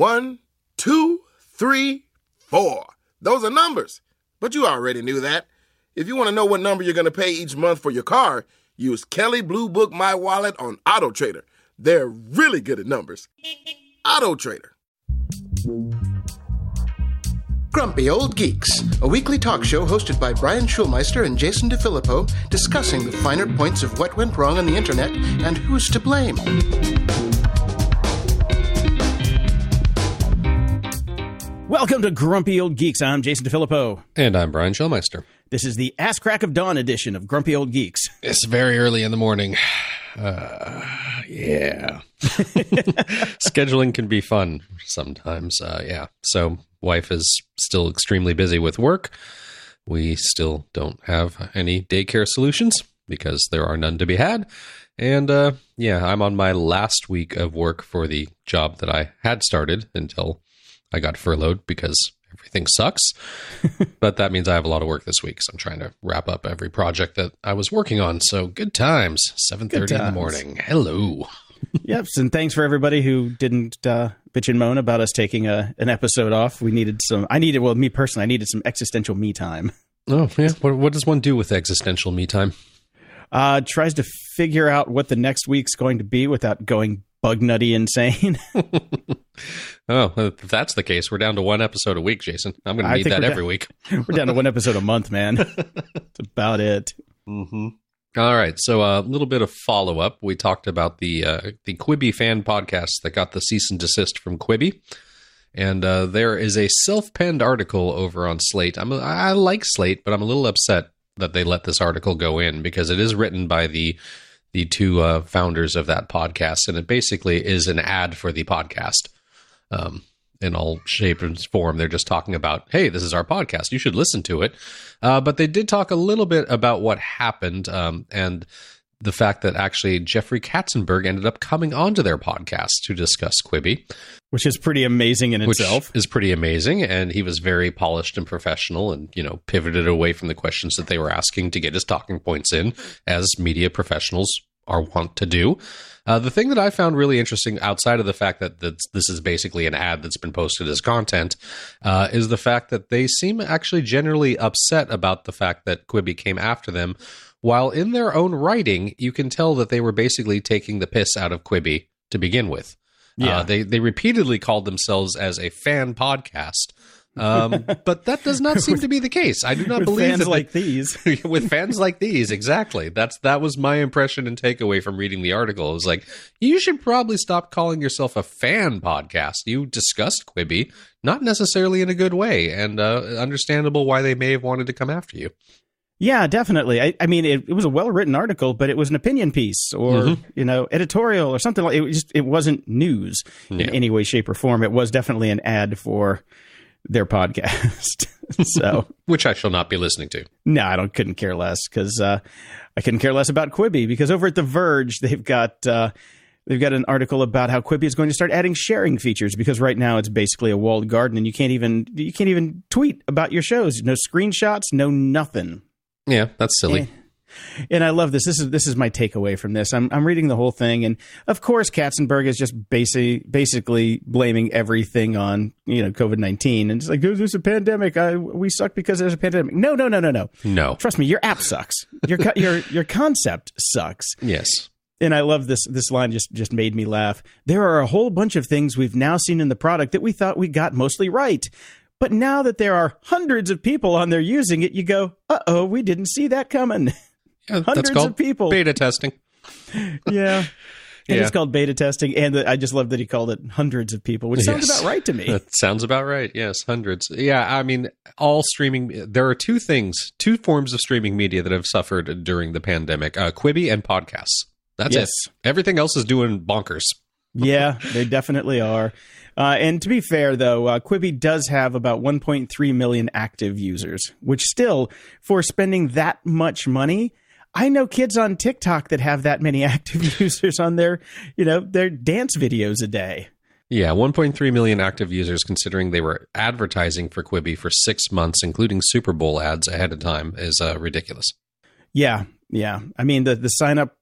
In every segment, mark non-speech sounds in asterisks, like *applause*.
One, two, three, four. Those are numbers. But you already knew that. If you want to know what number you're going to pay each month for your car, use Kelley Blue Book My Wallet on Auto Trader. They're really good at numbers. Auto Trader. Grumpy Old Geeks, a weekly talk show hosted by Brian Schulmeister and Jason DeFilippo, discussing the finer points of what went wrong on the internet and who's to blame. Welcome to Grumpy Old Geeks. I'm Jason DeFilippo. And I'm Brian Schulmeister. This is the Ass Crack of Dawn edition of Grumpy Old Geeks. It's very early in the morning. *sighs* Uh, yeah. *laughs* Scheduling can be fun sometimes. Uh, yeah. So, wife is still extremely busy with work. We still don't have any daycare solutions because there are none to be had. And uh, yeah, I'm on my last week of work for the job that I had started until I got furloughed because everything sucks. *laughs* but that means I have a lot of work this week, so I'm trying to wrap up every project that I was working on. So good times. Seven thirty in the morning. Hello. yep, and thanks for everybody who didn't uh, bitch and moan about us taking a, an episode off. We needed some. I needed, well, me personally, I needed some existential me time. Oh yeah. What, what does one do with existential me time? Uh, tries to figure out what the next week's going to be without going bug nutty insane. *laughs* oh, if that's the case, we're down to one episode a week, Jason. I'm going to need that every down, week. *laughs* we're down to one episode a month, man. *laughs* That's about it. Mm-hmm. All right, so a uh, little bit of follow up. We talked about the uh, the Quibi fan podcast that got the cease and desist from Quibi, and uh, there is a self penned article over on Slate. I'm a, I like Slate, but I'm a little upset that they let this article go in because it is written by the the two uh, founders of that podcast, and it basically is an ad for the podcast. Um, in all shape and form, they're just talking about, "Hey, this is our podcast. You should listen to it." Uh, but they did talk a little bit about what happened um, and the fact that actually Jeffrey Katzenberg ended up coming onto their podcast to discuss Quibi, which is pretty amazing in itself. Is pretty amazing, and he was very polished and professional, and you know pivoted away from the questions that they were asking to get his talking points in, as media professionals are wont to do. Uh, the thing that I found really interesting, outside of the fact that this is basically an ad that's been posted as content, uh, is the fact that they seem actually generally upset about the fact that Quibi came after them. While in their own writing, you can tell that they were basically taking the piss out of Quibi to begin with. Yeah, uh, they they repeatedly called themselves as a fan podcast, um, but that does not *laughs* seem to be the case. I do not believe fans that like these *laughs* with fans like these. Exactly. That's that was my impression and takeaway from reading the article. It was like you should probably stop calling yourself a fan podcast. You discussed Quibi, not necessarily in a good way, and uh, understandable why they may have wanted to come after you. Yeah, definitely. I, I mean, it, it, was a well written article, but it was an opinion piece or mm-hmm. you know editorial or something like it. Just it wasn't news yeah. in any way, shape, or form. It was definitely an ad for their podcast. *laughs* so, *laughs* which I shall not be listening to. No, I don't. Couldn't care less because uh, I couldn't care less about Quibi because over at The Verge they've got. Uh, they've got an article about how Quibi is going to start adding sharing features because right now it's basically a walled garden and you can't even you can't even tweet about your shows. No screenshots, no nothing. Yeah, that's silly. And, and I love this. This is this is my takeaway from this. I'm I'm reading the whole thing, and of course, Katzenberg is just basically basically blaming everything on you know COVID nineteen, and it's like there's a pandemic. I, we suck because there's a pandemic. No, no, no, no, no. No. Trust me, your app sucks. Your your your concept sucks. Yes. And I love this. This line just just made me laugh. There are a whole bunch of things we've now seen in the product that we thought we got mostly right. But now that there are hundreds of people on there using it, you go, uh oh, we didn't see that coming. *laughs* Yeah, hundreds of people. Beta testing. *laughs* yeah. *laughs* And yeah. it's called beta testing, and the, I just love that he called it hundreds of people, which sounds yes. about right to me. That sounds about right. Yes, hundreds. Yeah, I mean, all streaming. There are two things, two forms of streaming media that have suffered during the pandemic: uh, Quibi and podcasts. That's yes. it. Everything else is doing bonkers. *laughs* yeah, they definitely are. Uh, and to be fair, though, uh, Quibi does have about 1.3 million active users, which still, for spending that much money, I know kids on TikTok that have that many *laughs* active users on their, you know, their dance videos a day. Yeah, 1.3 million active users, considering they were advertising for Quibi for six months, including Super Bowl ads ahead of time, is uh, ridiculous. Yeah, yeah. I mean, the the sign up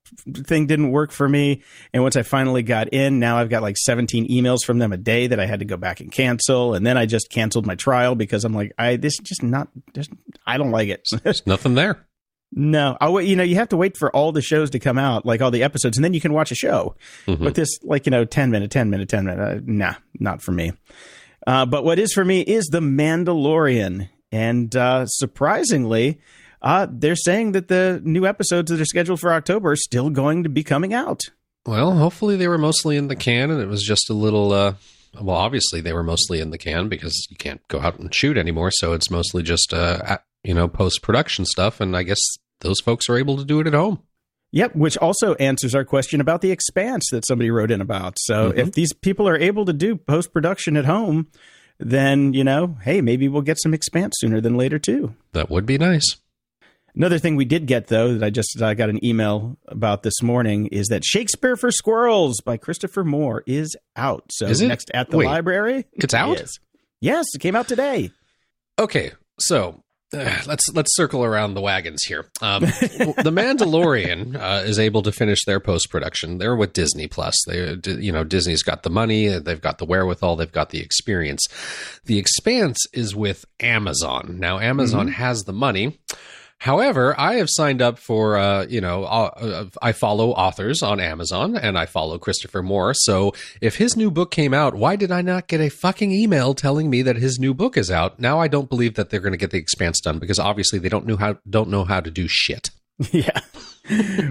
thing didn't work for me. And once I finally got in, now I've got like 17 emails from them a day that I had to go back and cancel. And then I just canceled my trial because I'm like, I this is just not just I don't like it. *laughs* There's nothing there. No, I wait. You know, you have to wait for all the shows to come out, like all the episodes, and then you can watch a show. Mhm. But this, like you know, 10 minute, 10 minute, 10 minute, uh, nah, not for me. Uh, but what is for me is the Mandalorian, and uh, surprisingly. Uh, they're saying that the new episodes that are scheduled for October are still going to be coming out. Well, hopefully they were mostly in the can and it was just a little uh well, obviously they were mostly in the can because you can't go out and shoot anymore, so it's mostly just uh you know, post-production stuff and I guess those folks are able to do it at home. Yep, which also answers our question about the expanse that somebody wrote in about. So Mhm. if these people are able to do post production at home, then, you know, hey, maybe we'll get some expanse sooner than later too. That would be nice. Another thing we did get though that I just I got an email about this morning is that Shakespeare for Squirrels by Christopher Moore is out. So Is it? next at the Wait, library. it's out? Yes, it came out today. Okay, so uh, *sighs* let's let's circle around the wagons here. Um, the Mandalorian *laughs* uh, is able to finish their post production. They're with Disney Plus. They, you know, Disney's got the money, they've got the wherewithal, they've got the experience. The Expanse is with Amazon. Now, Amazon has the money. However, I have signed up for, uh, you know, uh, uh, I follow authors on Amazon and I follow Christopher Moore. So if his new book came out, why did I not get a fucking email telling me that his new book is out? Now I don't believe that they're going to get the expanse done because obviously they don't know how don't know how to do shit. *laughs* yeah.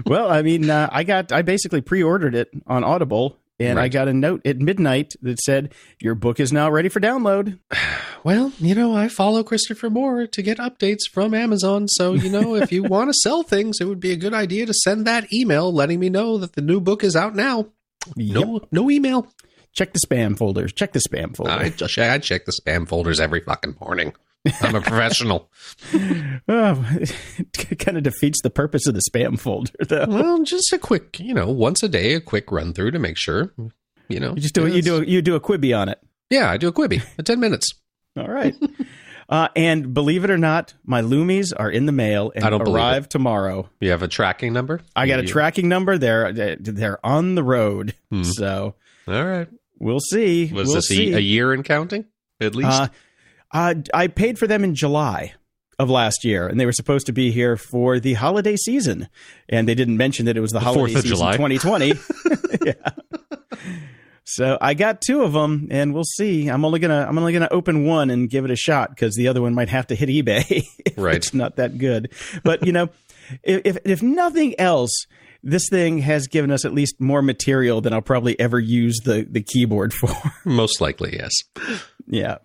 well, I mean, uh, I got I basically pre-ordered it on Audible, and I got a note at midnight that said your book is now ready for download. *sighs* Well, you know, I follow Christopher Moore to get updates from Amazon. So, you know, if you *laughs* want to sell things, it would be a good idea to send that email letting me know that the new book is out now. No, no email. Check the spam folders. Check the spam folder. I, I check the spam folders every fucking morning. I'm a professional. *laughs* Oh, it *laughs* kind of defeats the purpose of the spam folder, though. well, just a quick, you know, once a day, a quick run through to make sure, you know. You just do it. You do. A, you do a Quibi on it. Yeah, I do a Quibi *laughs* at 10 minutes. All right. uh, and believe it or not, my Lumis are in the mail and I don't arrive tomorrow. You have a tracking number? I got a You- tracking number. They're they're on the road, Hmm. so All right. we'll see. Was we'll this see. a, a year in counting? At least? Uh, uh, I paid for them in July of last year, and they were supposed to be here for the holiday season. And they didn't mention that it was the, holiday 4th of season July. 2020. *laughs* *laughs* yeah. So I got two of them, and we'll see. I'm only gonna I'm only gonna open one and give it a shot because the other one might have to hit eBay. *laughs* if Right. it's not that good. But you know, if if, if nothing else. This thing has given us at least more material than I'll probably ever use the, the keyboard for. Most likely, yes. Yeah.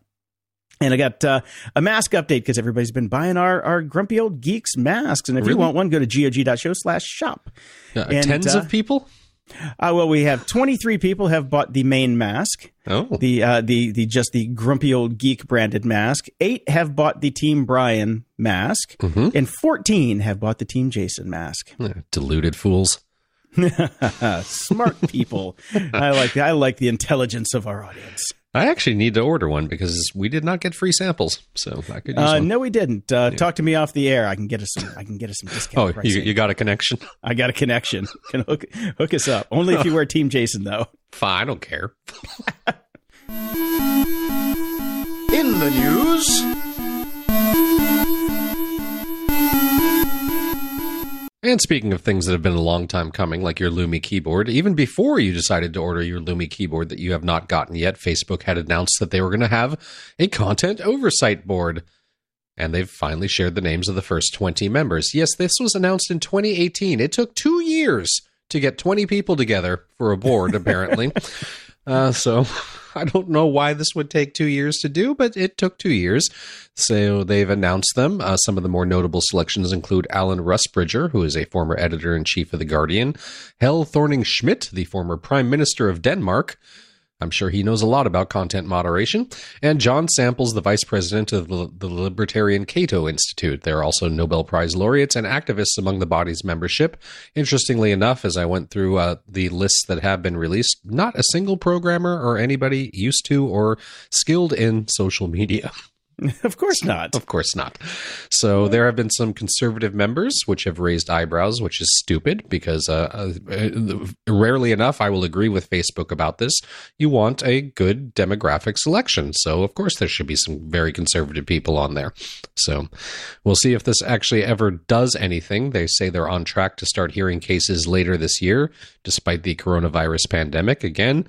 And I got uh, a mask update because everybody's been buying our, our grumpy old geeks masks. And if you want one, go to gog.show slash shop. Uh, And, tens uh, of people? Uh, well, we have 23 people have bought the main mask, Oh. the uh, the the just the grumpy old geek branded mask. Eight have bought the Team Brian mask, Mhm. and 14 have bought the Team Jason mask. Eh, Deluded fools. *laughs* Smart people. I like I like the intelligence of our audience. I actually need to order one because we did not get free samples, so I could use Uh, one. no, we didn't. Uh, Talk to me off the air. I can get us some. I can get us some discount. Oh, you, you got a connection? *laughs* I got a connection. *laughs* Can hook hook us up. Only if you wear Team Jason though. *laughs* Fine, I don't care. In the news, And speaking of things that have been a long time coming, like your Lumi keyboard, even before you decided to order your Lumi keyboard that you have not gotten yet, Facebook had announced that they were going to have a content oversight board. And they've finally shared the names of the first 20 members. Yes, this was announced in 2018. It took two years to get 20 people together for a board, apparently. *laughs* Uh, so *laughs* I don't know why this would take two years to do, but it took two years. So they've announced them. Uh, some of the more notable selections include Alan Rusbridger, who is a former editor in chief of The Guardian, Helle Thorning Schmidt, the former prime minister of Denmark. I'm sure he knows a lot about content moderation. And John Samples, the vice president of the, Libertarian Cato Institute. There are also Nobel Prize laureates and activists among the body's membership. Interestingly enough, as I went through uh, the lists that have been released, not a single programmer or anybody used to or skilled in social media. *laughs* *laughs* of course not. Of course not. So there have been some conservative members which have raised eyebrows, which is stupid because uh, uh, rarely enough I will agree with Facebook about this. You want a good demographic selection. So of course there should be some very conservative people on there. So we'll see if this actually ever does anything. They say they're on track to start hearing cases later this year despite the coronavirus pandemic again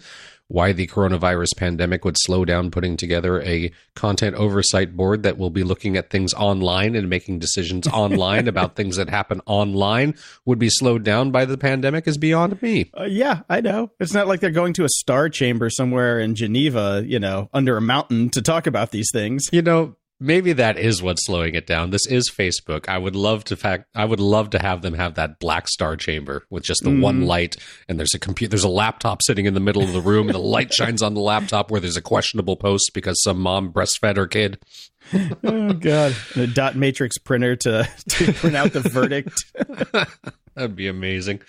why the coronavirus pandemic would slow down putting together a content oversight board that will be looking at things online and making decisions *laughs* online about things that happen online would be slowed down by the pandemic is beyond me. Uh, yeah, I know. It's not like they're going to a star chamber somewhere in Geneva, you know, under a mountain to talk about these things. You know, maybe that is what's slowing it down. This is Facebook. I would love to fact I would love to have them have that black star chamber with just the mm. one light and there's a computer there's a laptop sitting in the middle of the room and the light *laughs* shines on the laptop where there's a questionable post because some mom breastfed her kid. *laughs* oh god. And a dot matrix printer to to print out the *laughs* verdict. That'd be amazing.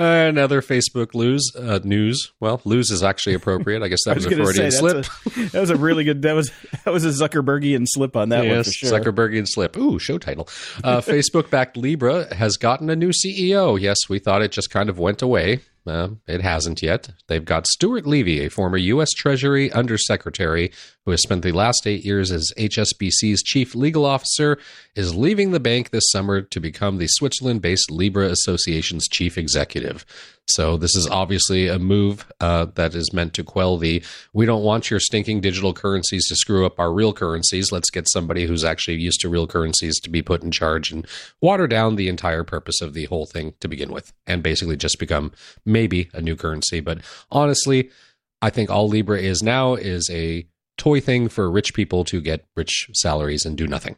Another Facebook lose uh, news. Well, lose is actually appropriate. I guess that *laughs* was, was, a Freudian slip. A, that was a really good. That was that was a Zuckerbergian slip on that yes, one for sure. Zuckerbergian slip. Ooh, show title. Uh, *laughs* Facebook backed Libra has gotten a new CEO. Yes, we thought it just kind of went away. Uh, it hasn't yet. They've got Stuart Levey, a former U.S. Treasury Undersecretary who has spent the last eight years as HSBC's chief legal officer, is leaving the bank this summer to become the Switzerland based Libra Association's chief executive. So, this is obviously a move uh, that is meant to quell the we don't want your stinking digital currencies to screw up our real currencies. Let's get somebody who's actually used to real currencies to be put in charge and water down the entire purpose of the whole thing to begin with and basically just become maybe a new currency. But honestly, I think all Libra is now is a toy thing for rich people to get rich salaries and do nothing.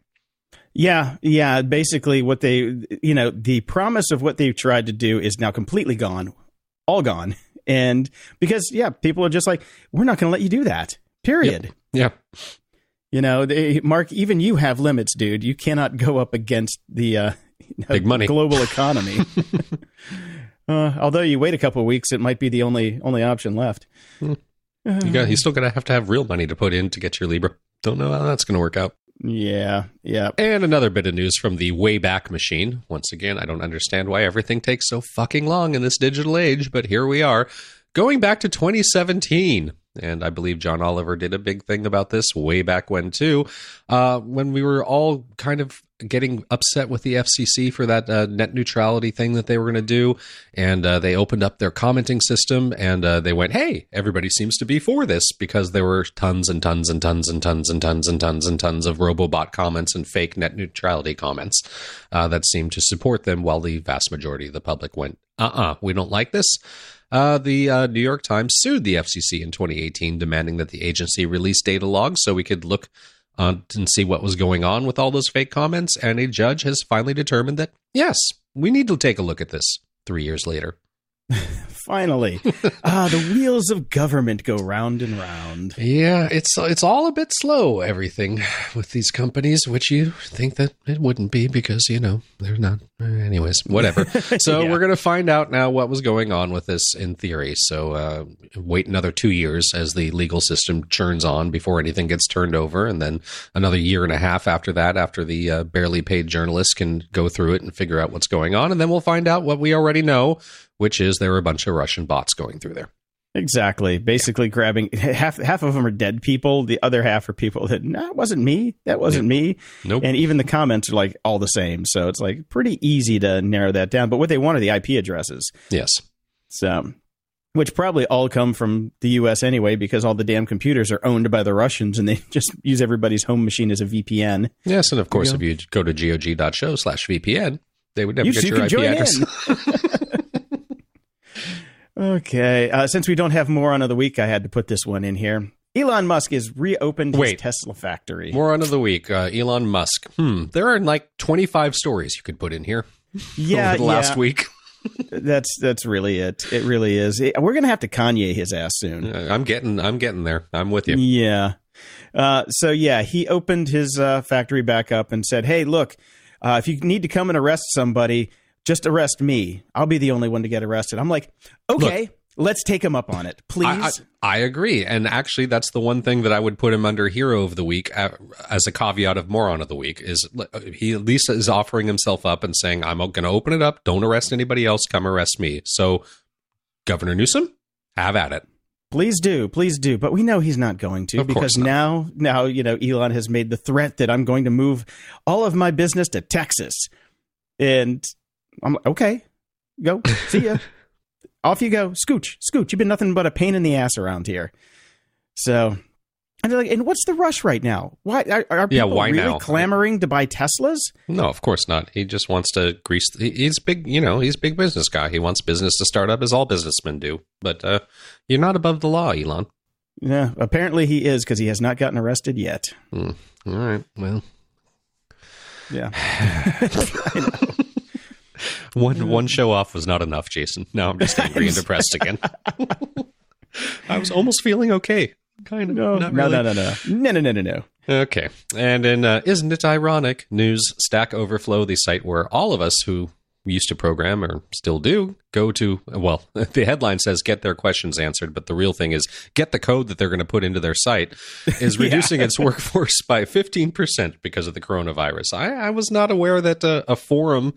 Yeah, yeah. Basically, what they, you know, the promise of what they've tried to do is now completely gone, all gone. *laughs* And because, yeah, people are just like, we're not going to let you do that, period. Yep. Yeah. You know, they, Mark, even you have limits, dude. You cannot go up against the uh, *laughs* big money global *laughs* economy. uh, although you wait a couple of weeks, it might be the only only option left. Hmm. You got, you're still going to have to have real money to put in to get your Libra. Don't know how that's going to work out. Yeah, yeah. And another bit of news from the Wayback Machine. Once again, I don't understand why everything takes so fucking long in this digital age, but here we are. Going back to 2017, and I believe John Oliver did a big thing about this way back when too, uh, when we were all kind of getting upset with the FCC for that uh, net neutrality thing that they were going to do, and uh, they opened up their commenting system, and uh, they went, "Hey, everybody seems to be for this," because there were tons and tons and tons and tons and tons and tons and tons of robobot comments and fake net neutrality comments uh, that seemed to support them, while the vast majority of the public went, "Uh-uh, we don't like this." Uh, the uh, New York Times sued the FCC in 2018, demanding that the agency release data logs so we could look and see what was going on with all those fake comments. And a judge has finally determined that, yes, we need to take a look at this three years later. *laughs* Finally, ah, the wheels of government go round and round. Yeah, it's it's all a bit slow. Everything with these companies, which you think that it wouldn't be because you know they're not. Anyways, whatever. *laughs* So yeah. we're gonna find out now what was going on with this in theory. So uh, wait another two years as the legal system churns on before anything gets turned over, and then another year and a half after that, after the uh, barely paid journalists can go through it and figure out what's going on, and then we'll find out what we already know which is there are a bunch of Russian bots going through there. Exactly. Basically, grabbing *laughs* half half of them are dead people. The other half are people that no, it wasn't me. That wasn't me. Nope. And even the comments are like all the same. So it's like pretty easy to narrow that down. But what they want are the IP addresses. Yes. So, which probably all come from the U.S. anyway, because all the damn computers are owned by the Russians, and they *laughs* just use everybody's home machine as a VPN. Yes, and of course, you if you go to gog.show slash VPN, they would never you, get so your IP address. *laughs* Okay. Uh, since we don't have moron of the week, I had to put this one in here. Elon Musk has reopened Wait, his Tesla factory. Moron of the week, uh, Elon Musk. Hmm. There are like 25 stories you could put in here. Yeah. the last week. *laughs* *laughs* that's that's really it. It really is. We're gonna have to Kanye his ass soon. I'm getting I'm getting there. I'm with you. Yeah. Uh, so yeah, he opened his uh, factory back up and said, "Hey, look, uh, if you need to come and arrest somebody, just arrest me. I'll be the only one to get arrested. I'm like, okay, Look, Let's take him up on it, please. I, I, I agree, and actually, that's the one thing that I would put him under hero of the week as a caveat of moron of the week is he at least is offering himself up and saying, "I'm going to open it up. Don't arrest anybody else. Come arrest me." So, Governor Newsom, have at it. Please do, please do. But we know he's not going to Of because now, now you know, Elon has made the threat that I'm going to move all of my business to Texas, and I'm like, okay, go *laughs* see ya. Off you go, scooch, scooch. You've been nothing but a pain in the ass around here. So, and they're like, and what's the rush right now? Why are, are Yeah, people why really now? clamoring to buy Teslas? No, of course not. He just wants to grease. he- He's big, you know. He's a big business guy. He wants business to start up as all businessmen do. But uh, you're not above the law, Elon. Yeah, apparently he is because he has not gotten arrested yet. Hmm. All right. Well, Yeah. *laughs* *laughs* *laughs* one one show off was not enough, Jason. Now I'm just angry *laughs* and depressed again. *laughs* I was almost feeling okay. Kind of. No, not no, really. no, no, no, no, no, no, no, no. Okay. And in uh, Isn't It Ironic news, Stack Overflow, the site where all of us who used to program or still do go to, well, the headline says get their questions answered, but the real thing is get the code that they're going to put into their site, is reducing its workforce by 15% because of the coronavirus. I, I was not aware that uh, a forum.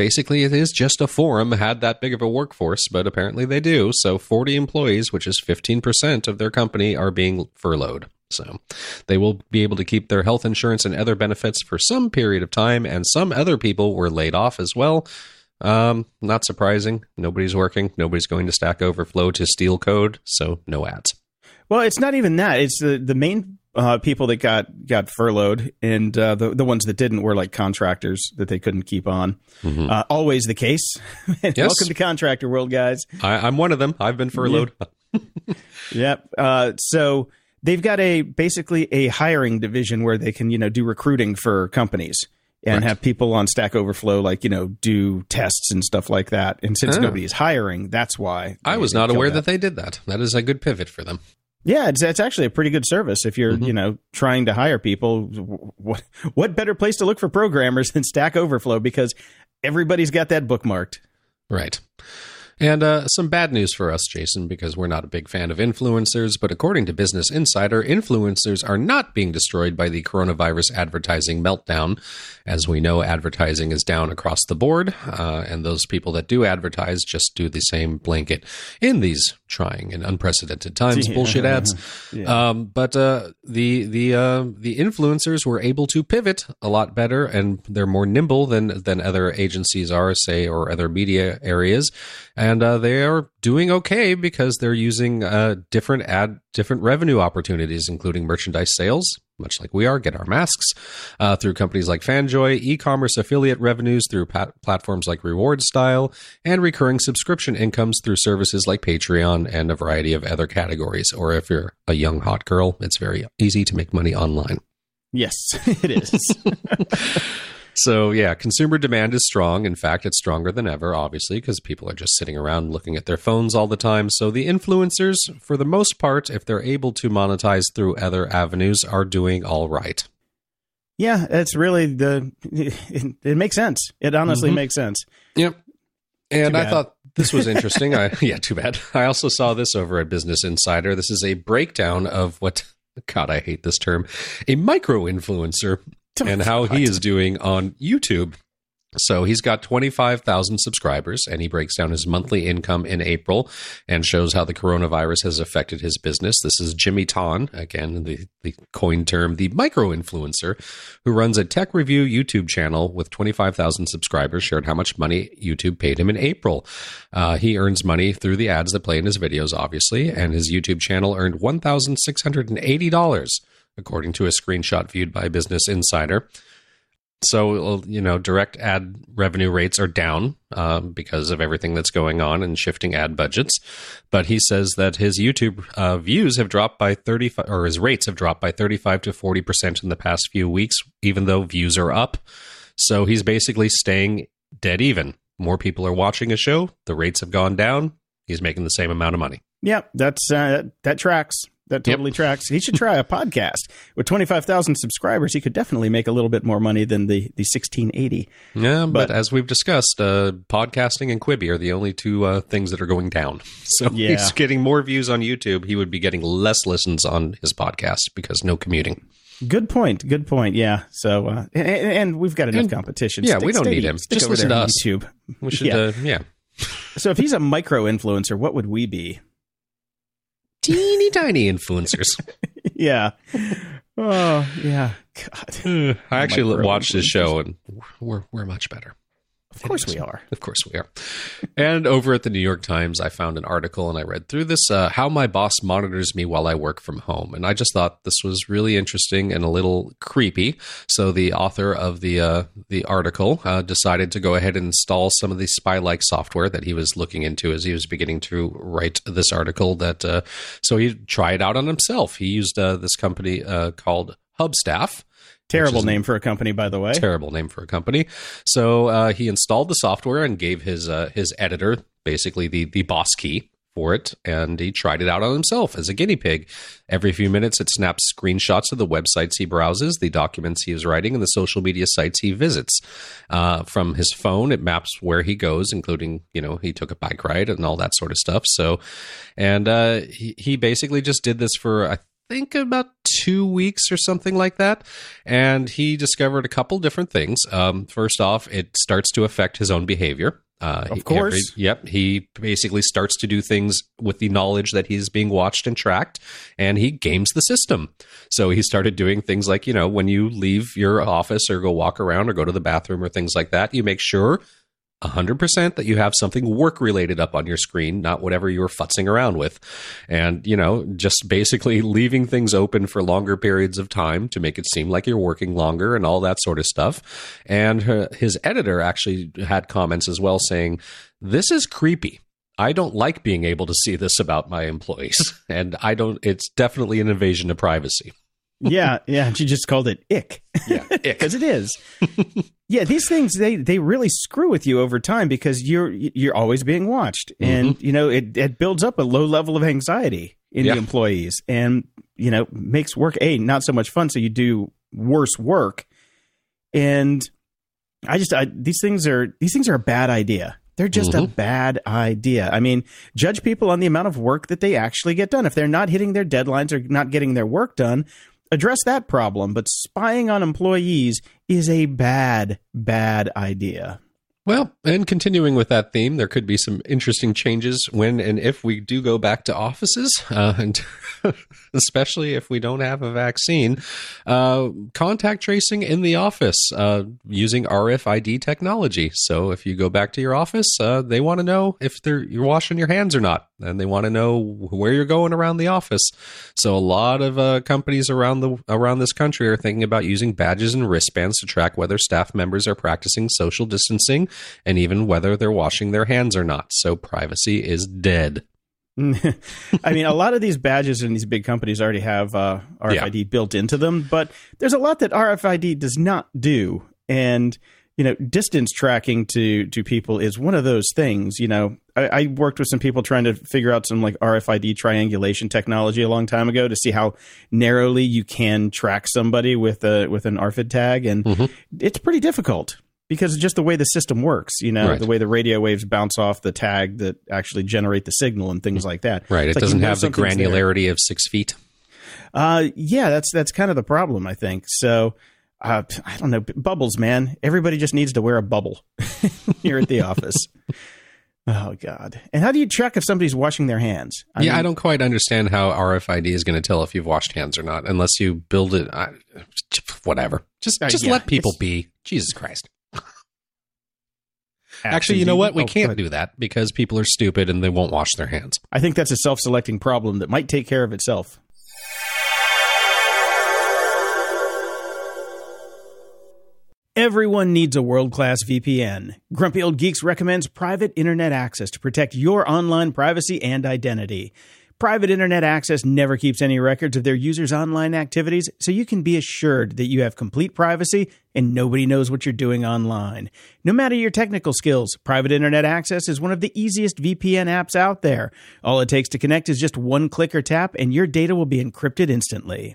Basically, it is just a forum had that big of a workforce, but apparently they do. So, 40 employees, which is 15% of their company, are being furloughed. So they will be able to keep their health insurance and other benefits for some period of time, and some other people were laid off as well. Um, not surprising. Nobody's working. Nobody's going to Stack Overflow to steal code, so no ads. Well, it's not even that. It's the the main uh, people that got got furloughed, and uh, the the ones that didn't were like contractors that they couldn't keep on. Uh, always the case. *laughs* Welcome to contractor world, guys. I, I'm one of them. I've been furloughed. *laughs* Yep. Uh, so they've got a basically a hiring division where they can you know do recruiting for companies and Right. have people on Stack Overflow like you know do tests and stuff like that. And since nobody is hiring, that's why I was not aware that they did that. That is a good pivot for them. Yeah, it's, it's actually a pretty good service if you're, Mm-hmm. you know, trying to hire people. What what better place to look for programmers *laughs* than Stack Overflow because everybody's got that bookmarked. Right. And uh, some bad news for us, Jason, because we're not a big fan of influencers. But according to Business Insider, influencers are not being destroyed by the coronavirus advertising meltdown. As we know, advertising is down across the board, uh, and those people that do advertise just do the same blanket in these trying and unprecedented times. Yeah. Bullshit *laughs* ads. Um, but uh, the the uh, the influencers were able to pivot a lot better, and they're more nimble than than other agencies are, say, or other media areas, and uh, they are doing okay because they're using uh, different ad different revenue opportunities, including merchandise sales. Much like we are, get our masks uh, through companies like Fanjoy, e-commerce affiliate revenues through pat- platforms like rewardStyle, and recurring subscription incomes through services like Patreon and a variety of other categories. Or if you're a young hot girl, it's very easy to make money online. Yes, *laughs* it is. *laughs* So, yeah, consumer demand is strong. In fact, it's stronger than ever, obviously, because people are just sitting around looking at their phones all the time. So, the influencers, for the most part, if they're able to monetize through other avenues, are doing all right. yeah, it's really the. It, *laughs* it makes sense. It honestly Mhm. makes sense. Yep. And I thought this was interesting. I *laughs* yeah, too bad. I also saw this over at Business Insider. This is a breakdown of what *laughs* God, I hate this term, a micro influencer and how he is doing on YouTube. So he's got 25,000 subscribers and he breaks down his monthly income in April and shows how the coronavirus has affected his business. This is Jimmy Ton, again, the, the coin term, the micro influencer who runs a tech review YouTube channel with 25,000 subscribers, shared how much money YouTube paid him in April. Uh, he earns money through the ads that play in his videos, obviously, and his YouTube channel earned $1,680, according to a screenshot viewed by Business Insider. So, uh, you know, direct ad revenue rates are down um, because of everything that's going on and shifting ad budgets. But he says that his YouTube uh, views have dropped by 35, or his rates have dropped by 35 to 40% in the past few weeks, even though views are up. So he's basically staying dead even. More people are watching a show, the rates have gone down. He's making the same amount of money. Yeah, that's uh, that tracks. That totally tracks. He should try a podcast. With 25,000 subscribers, he could definitely make a little bit more money than the, the 1680. Yeah, but, But- as we've discussed, uh, podcasting and Quibi are the only two uh, things that are going down. *laughs* So Yeah. he's getting more views on YouTube. He would be getting less listens on his podcast because no commuting. Good point. Good point. Yeah. So, uh, and, and we've got enough competition. yeah, we don't steady- need him. Just listen to us. YouTube. We should, Yeah. uh, yeah. So if he's a micro influencer, what would we be? Teeny tiny influencers. *laughs* yeah. Oh, yeah. God. Hmm, I actually watched his show and we're, we're much better. Of course we are. Of course we are. And over at the New York Times, I found an article and I read through this uh, How My Boss Monitors Me While I Work from Home. And I just thought this was really interesting and a little creepy. So the author of the, uh, the article uh, decided to go ahead and install some of the spy like software that he was looking into as he was beginning to write this article. That uh, So he tried it out on himself. He used uh, this company uh, called Hubstaff. Terrible name for a company, by the way. Terrible name for a company. So uh, he installed the software and gave his uh, his editor basically the the boss key for it, and he tried it out on himself as a guinea pig. Every few minutes, it snaps screenshots of the websites he browses, the documents he is writing, and the social media sites he visits. Uh, from his phone, it maps where he goes, including you know he took a bike ride and all that sort of stuff. So, and uh, he he basically just did this for I think about two weeks or something like that. And he discovered a couple different things. Um, first off, it starts to affect his own behavior. Uh, Of course. every- yep. He basically starts to do things with the knowledge that he's being watched and tracked, and he games the system. So he started doing things like, you know, when you leave your office or go walk around or go to the bathroom or things like that, you make sure 100% that you have something work related up on your screen, not whatever you're futzing around with. And, you know, just basically *laughs* leaving things open for longer periods of time to make it seem like you're working longer and all that sort of stuff. And her, his editor actually had comments as well saying, This is creepy. I don't like being able to see this about my employees. *laughs* And I don't, it's definitely an invasion of privacy. yeah, yeah. She just called it ick. Yeah. *laughs* because it is. Yeah, these things they they really screw with you over time because you're you're always being watched, mm-hmm. and you know it it builds up a low level of anxiety in Yeah. the employees, and you know makes work a not so much fun, so you do worse work, and I just I, these things are these things are a bad idea. They're just a mm-hmm. bad idea. I mean, judge people on the amount of work that they actually get done. If they're not hitting their deadlines or not getting their work done, address that problem. But spying on employees is a bad, bad idea. Well, and continuing with that theme, there could be some interesting changes when and if we do go back to offices, *laughs* uh, and *laughs* especially if we don't have a vaccine. Uh, contact tracing in the office uh, using RFID technology. So if you go back to your office, uh, they want to know if you're washing your hands or not, and they want to know where you're going around the office. So a lot of uh, companies around the around this country are thinking about using badges and wristbands to track whether staff members are practicing social distancing and even whether they're washing their hands or not. So privacy is dead. *laughs* I mean, a lot of these badges in these big companies already have uh, RFID built into them, but there's a lot that RFID does not do. And you know, distance tracking to to people is one of those things. You know, I, I worked with some people trying to figure out some like RFID triangulation technology a long time ago to see how narrowly you can track somebody with a with an RFID tag, and it's pretty difficult because just the way the system works. You know, Right. the way the radio waves bounce off the tag that actually generate the signal and things like that. Right. It's it like doesn't have the something's there. granularity of six feet. Uh, yeah, that's that's kind of the problem, I think. So, uh, I don't know, bubbles, man. Everybody just needs to wear a bubble *laughs* here at the office. *laughs* Oh God! And how do you check if somebody's washing their hands? I yeah, mean, I don't quite understand how RFID is going to tell if you've washed hands or not, unless you build it. I, whatever. Just Uh, just yeah, let people be. Jesus Christ. *laughs* Actually, you know what? We Oh, can't do that because people are stupid and they won't wash their hands. I think that's a self-selecting problem that might take care of itself. Everyone needs a world class VPN. Grumpy Old Geeks recommends private internet access to protect your online privacy and identity. Private Internet Access never keeps any records of their users' online activities, so you can be assured that you have complete privacy and nobody knows what you're doing online. No matter your technical skills, Private Internet Access is one of the easiest VPN apps out there. All it takes to connect is just one click or tap, and your data will be encrypted instantly.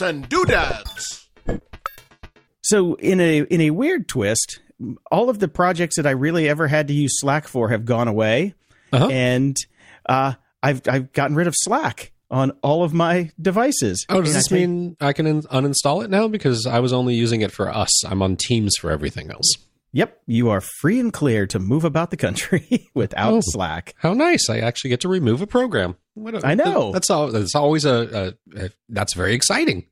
Apps and doodads. So in a in a weird twist, all of the projects that I really ever had to use Slack for have gone away, Uh-huh. and uh, I've I've gotten rid of Slack on all of my devices. Oh, does And I this think- mean I can in- uninstall it now? Because I was only using it for us. I'm on Teams for everything else. Yep, you are free and clear to move about the country *laughs* without Oh. Slack. How nice! I actually get to remove a program. What a- I know. That's all. That's always a, a, a. That's very exciting.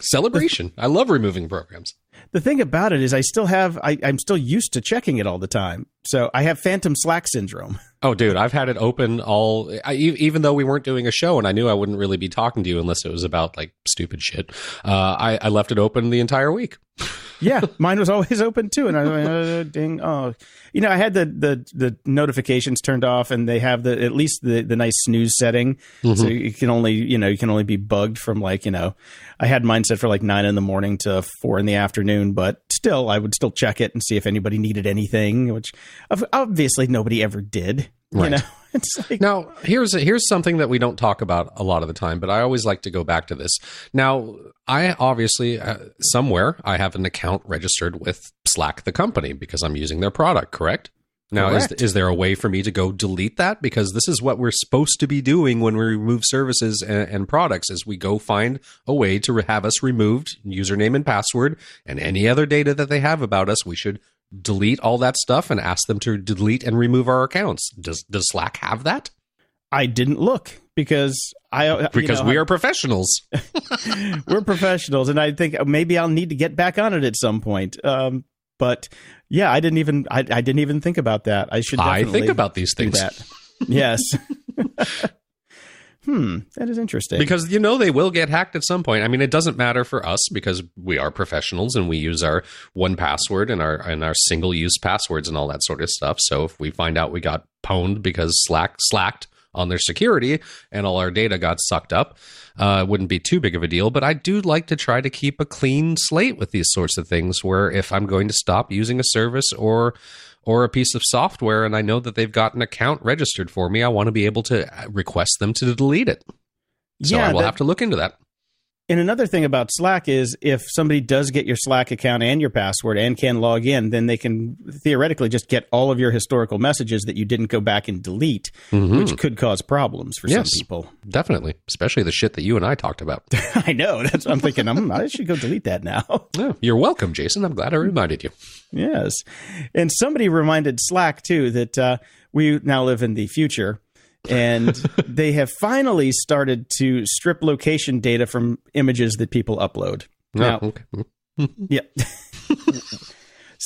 Celebration. I love removing programs. The thing about it is, I still have I, I'm still used to checking it all the time, so I have phantom Slack syndrome. *laughs* Oh, dude, I've had it open all. I, even though we weren't doing a show, and I knew I wouldn't really be talking to you unless it was about like stupid shit. Uh, I, I left it open the entire week. *laughs* Yeah, mine was always *laughs* open too, and I was like, uh, ding. Oh, you know, I had the, the the notifications turned off, and they have the at least the the nice snooze setting, so you can only you know you can only be bugged from like you know, I had mine set for like nine in the morning to four in the afternoon, but still, I would still check it and see if anybody needed anything, which obviously nobody ever did. You Right. know, it's *laughs* like Now, here's here's something that we don't talk about a lot of the time, but I always like to go back to this. Now, I obviously uh, somewhere I have an account registered with Slack, the company, because I'm using their product. Correct? Now, is, Correct. is there a way for me to go delete that? Because this is what we're supposed to be doing when we remove services and, and products. Is we go find a way to have us removed username and password and any other data that they have about us. We should delete all that stuff and ask them to delete and remove our accounts. Does does Slack have that? I didn't look because I you because know, we are professionals. *laughs* we're professionals, and I think maybe I'll need to get back on it at some point. Um, but yeah, I didn't even I, I didn't even think about that. I should. I think about these things. Yes. *laughs* hmm. That is interesting. because you know they will get hacked at some point. I mean, it doesn't matter for us because we are professionals and we use our 1Password and our and our single use passwords and all that sort of stuff. So if we find out we got pwned because Slack slacked on their security and all our data got sucked up, uh, it wouldn't be too big of a deal. But I do like to try to keep a clean slate with these sorts of things. Where if I'm going to stop using a service or or a piece of software and I know that they've got an account registered for me, I want to be able to uh, request them to delete it. So yeah, I will that- have to look into that. And another thing about Slack is if somebody does get your Slack account and your password and can log in, then they can theoretically just get all of your historical messages that you didn't go back and delete, which could cause problems for. Yes. some people. Definitely, especially the shit that you and I talked about. *laughs* I know. That's what I'm thinking. I'm, I should go delete that now. *laughs* Yeah, you're welcome, Jason. I'm glad I reminded you. Yes. And somebody reminded Slack too that uh, we now live in the future and *laughs* they have finally started to strip location data from images that people upload. Now, Oh, okay. *laughs* yeah. *laughs*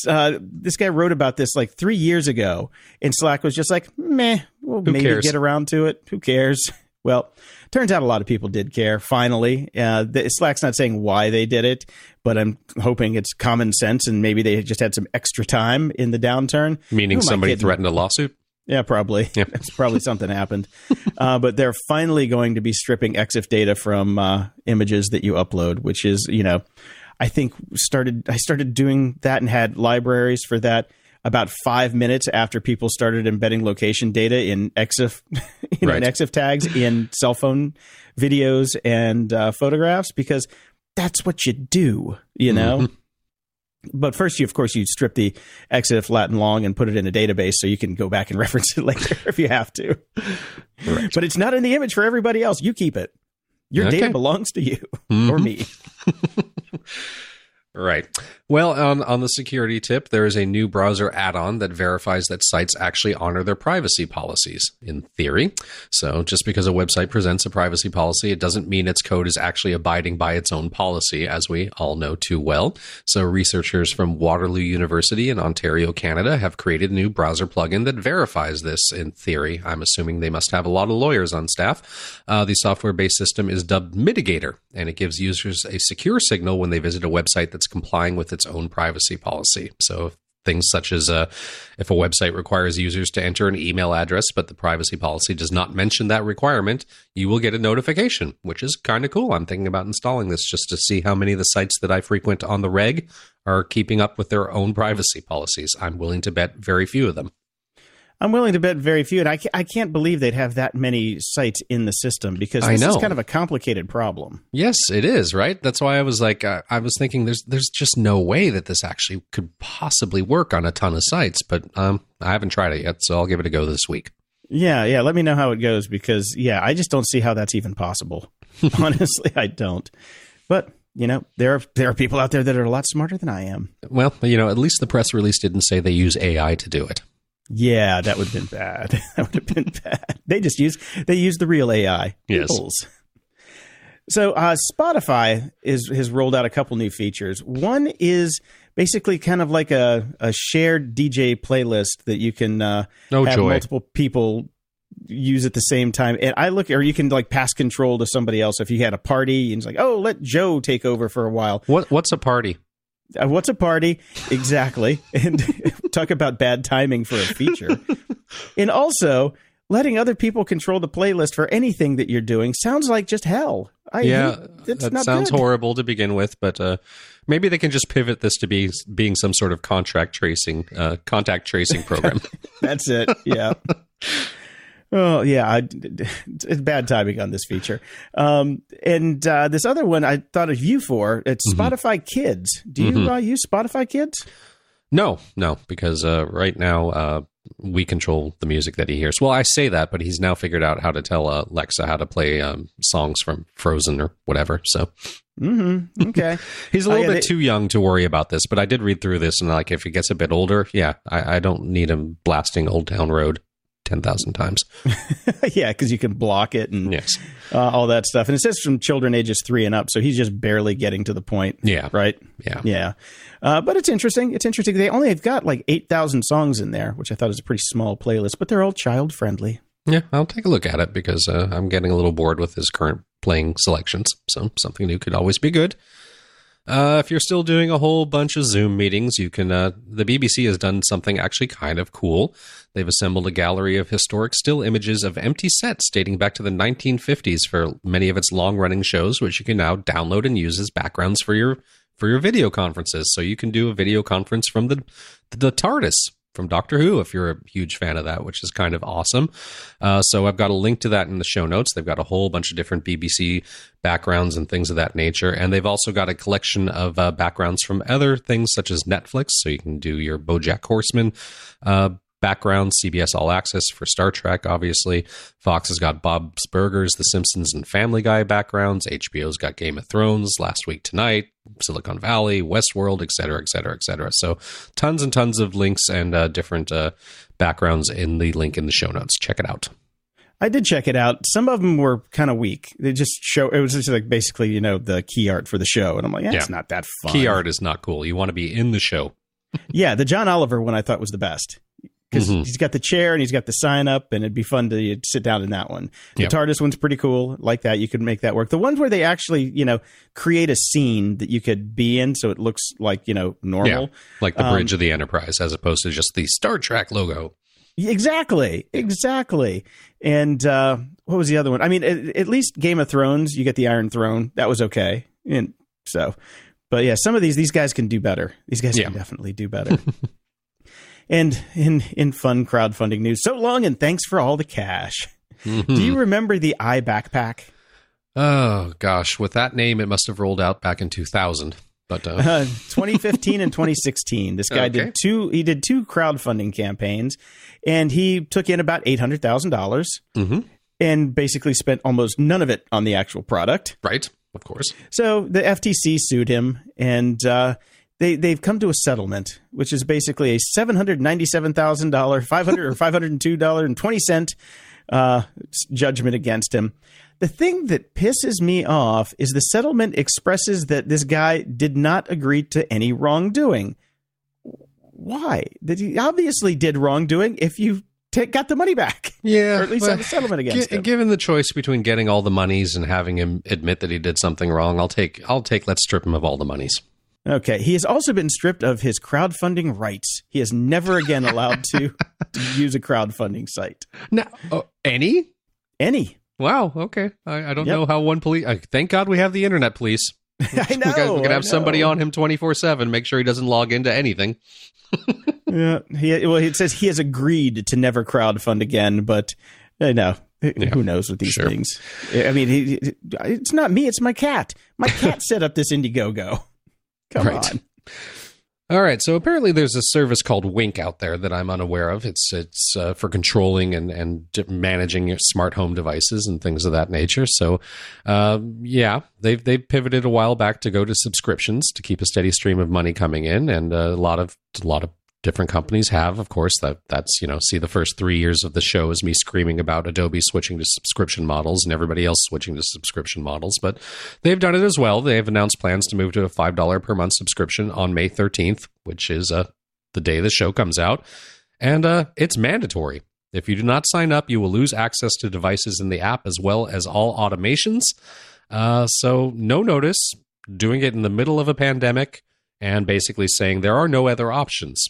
Uh, this guy wrote about this like three years ago, and Slack was just like, meh, we'll Who maybe cares? get around to it. Who cares? Well, turns out a lot of people did care finally. Uh, the, Slack's not saying why they did it, but I'm hoping it's common sense and maybe they just had some extra time in the downturn. Meaning Who am I somebody kidding? threatened a lawsuit. Yeah, probably. *laughs* That's probably something happened. Uh, but they're finally going to be stripping EXIF data from uh, images that you upload, which is, you know, I think started. I started doing that and had libraries for that about five minutes after people started embedding location data in EXIF, *laughs* you know, in EXIF tags in cell phone videos and uh, photographs because that's what you do, you know. But first, you of course you strip the exif Latin long and put it in a database so you can go back and *laughs* reference it later if you have to. But it's not in the image for everybody else. You keep it. Your Okay. data belongs to you *laughs* or mm-hmm. me. *laughs* Right. Well, on, on the security tip, there is a new browser add on that verifies that sites actually honor their privacy policies, in theory. So, just because a website presents a privacy policy, it doesn't mean its code is actually abiding by its own policy, as we all know too well. So, researchers from Waterloo University in Ontario, Canada, have created a new browser plugin that verifies this, in theory. I'm assuming they must have a lot of lawyers on staff. Uh, the software based system is dubbed Mitigator, and it gives users a secure signal when they visit a website that's complying with its own privacy policy. So, things such as uh, if a website requires users to enter an email address, but the privacy policy does not mention that requirement, you will get a notification, which is kind of cool. I'm thinking about installing this just to see how many of the sites that I frequent on the reg are keeping up with their own privacy policies. I'm willing to bet very few of them. I'm willing to bet very few, and I, ca- I can't believe they'd have that many sites in the system because I this is kind of a complicated problem. Yes, it is, right? That's why I was like uh, I was thinking there's there's just no way that this actually could possibly work on a ton of sites, but um I haven't tried it yet, so I'll give it a go this week. Yeah, yeah. Let me know how it goes because yeah, I just don't see how that's even possible. *laughs* Honestly, I don't. But you know, there are there are people out there that are a lot smarter than I am. Well, you know, at least the press release didn't say they use AI to do it. Yeah, that would have been bad. *laughs* that would have been bad. They just use they use the real AI. Yes. Peoples. So uh, Spotify is has rolled out a couple new features. One is basically kind of like a, a shared DJ playlist that you can uh, Oh, have joy. multiple people use at the same time. And I look, or you can like pass control to somebody else if you had a party and it's like, oh, let Joe take over for a while. What what's a party? Uh, what's a party? Exactly. *laughs* and talk about bad timing for a feature. *laughs* and also, letting other people control the playlist for anything that you're doing sounds like just hell. I yeah, hate- that sounds good. horrible to begin with, but uh, maybe they can just pivot this to be being some sort of contract tracing, uh, contact tracing program. *laughs* That's it. Yeah. Oh yeah, I, *laughs* it's bad timing on this feature. Um, and uh, this other one I thought of you for. It's Mm-hmm. Spotify Kids. Do you uh, use Spotify Kids? No, no, because uh, right now uh, we control the music that he hears. Well, I say that, but he's now figured out how to tell uh, Alexa how to play um, songs from Frozen or whatever. So Mm-hmm. Okay. *laughs* he's a Oh, little yeah, bit they- too young to worry about this. But I did read through this, and like if he gets a bit older, yeah, I, I don't need him blasting Old Town Road ten thousand times. *laughs* yeah, because you can block it and Yes, uh, all that stuff. And it says from children ages three and up, so he's just barely getting to the point. Yeah. Right. yeah, Yeah. Uh, but it's interesting. It's interesting. They only have got like eight thousand songs in there, which I thought was a pretty small playlist, but they're all child friendly. yeah. I'll take a look at it because uh, I'm getting a little bored with his current playing selections. So something new could always be good. Uh, if you're still doing a whole bunch of Zoom meetings, you can. Uh, the BBC has done something actually kind of cool. They've assembled a gallery of historic still images of empty sets dating back to the 1950s for many of its long-running shows, which you can now download and use as backgrounds for your for your video conferences. So you can do a video conference from the the TARDIS from Doctor Who if you're a huge fan of that, which is kind of awesome. Uh, so I've got a link to that in the show notes. They've got a whole bunch of different BBC backgrounds and things of that nature, and they've also got a collection of uh, backgrounds from other things such as Netflix. So you can do your BoJack Horseman. Uh, Background, CBS All Access for Star Trek, obviously. Fox has got Bob's Burgers, The Simpsons, and Family Guy backgrounds. HBO's got Game of Thrones, Last Week Tonight, Silicon Valley, Westworld, et cetera, et cetera, et cetera. So tons and tons of links and uh, different uh, backgrounds in the link in the show notes. Check it out. I did check it out. Some of them were kind of weak. They just show it was just like basically you know the key art for the show, and I'm like, yeah, it's not that fun. Key art is not cool. You want to be in the show. Yeah, the John Oliver one I thought was the best because Mhm. he's got the chair and he's got the sign up, and it'd be fun to sit down in that one. The Yep. TARDIS one's pretty cool, like that. You could make that work. The ones where they actually, you know, create a scene that you could be in, so it looks like you know normal. Like the Um, Bridge of the Enterprise, as opposed to just the Star Trek logo. Exactly, exactly. And uh, what was the other one? I mean, at, at least Game of Thrones, you get the Iron Throne. That was okay. And so, but yeah, some of these these guys can do better. These guys Yeah. can definitely do better. *laughs* and in in fun crowdfunding news, so long and thanks for all the cash. Mhm. *laughs* Do you remember the iBackpack? Oh gosh, with that name, it must have rolled out back in 2000. But uh, Uh, 2015 and 2016. This guy Okay. did two. He did two crowdfunding campaigns, and he took in about eight hundred thousand dollars, mhm, and basically spent almost none of it on the actual product. right, of course. So the FTC sued him, and uh, they they've come to a settlement, which is basically a seven hundred ninety seven thousand dollar, five hundred or five hundred and two dollar and twenty cent uh, judgment against him. The thing that pisses me off is the settlement expresses that this guy did not agree to any wrongdoing. Why? That he obviously did wrongdoing. If you ta got the money back, Yeah, or at least well, have a settlement against Gi- him. given the choice between getting all the monies and having him admit that he did something wrong, I'll take. I'll take. Let's strip him of all the monies. Okay. He has also been stripped of his crowdfunding rights. He is never again allowed to, to *laughs* use a crowdfunding site. Now, oh, any? Any. Wow. Okay. I, I don't Yep. know how one police. Uh, thank God we have the internet police. *laughs* I know. we can, we can have somebody on him twenty four seven. Make sure he doesn't log into anything. *laughs* Yeah. He, well, it says he has agreed to never crowdfund again, but I know. Who knows with these Sure. things? I mean, he- it's not me. It's my cat. My cat set up this Indiegogo. Come Right. on. All right, so apparently there's a service called Wink out there that I'm unaware of. It's it's uh, for controlling and and managing your smart home devices and things of that nature. So, uh, yeah, they've they've pivoted a while back to go to subscriptions to keep a steady stream of money coming in, and a lot of a lot of different companies have, of course. That that's you know, see the first three years of the show is me screaming about Adobe switching to subscription models and everybody else switching to subscription models, but they've done it as well. They've announced plans to move to a five dollar per month subscription on May thirteenth, which is uh, the day the show comes out, and uh, it's mandatory. If you do not sign up, you will lose access to devices in the app as well as all automations. Uh, so no notice, doing it in the middle of a pandemic, and basically saying there are no other options.